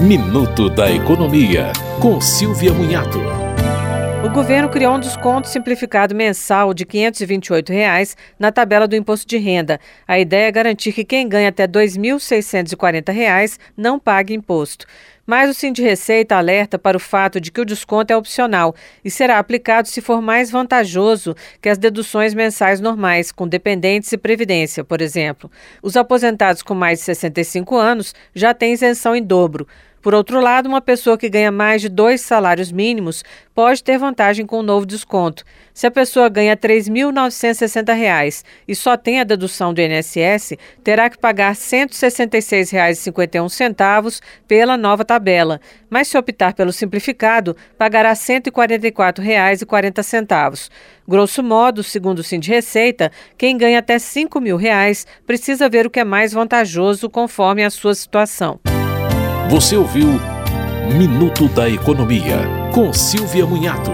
Minuto da Economia, com Silvia Munhato. O governo criou um desconto simplificado mensal de 528 reais na tabela do imposto de renda. A ideia é garantir que quem ganha até R$ 2.640 não pague imposto. Mas o Sim de Receita alerta para o fato de que o desconto é opcional e será aplicado se for mais vantajoso que as deduções mensais normais, com dependentes e previdência, por exemplo. Os aposentados com mais de 65 anos já têm isenção em dobro. Por outro lado, uma pessoa que ganha mais de dois salários mínimos pode ter vantagem com o novo desconto. Se a pessoa ganha R$ 3.960 e só tem a dedução do INSS, terá que pagar R$ 166,51 pela nova tabela. Mas se optar pelo simplificado, pagará R$ 144,40. Grosso modo, segundo o Sind Receita, quem ganha até 5 mil reais precisa ver o que é mais vantajoso conforme a sua situação. Você ouviu Minuto da Economia, com Silvia Munhato.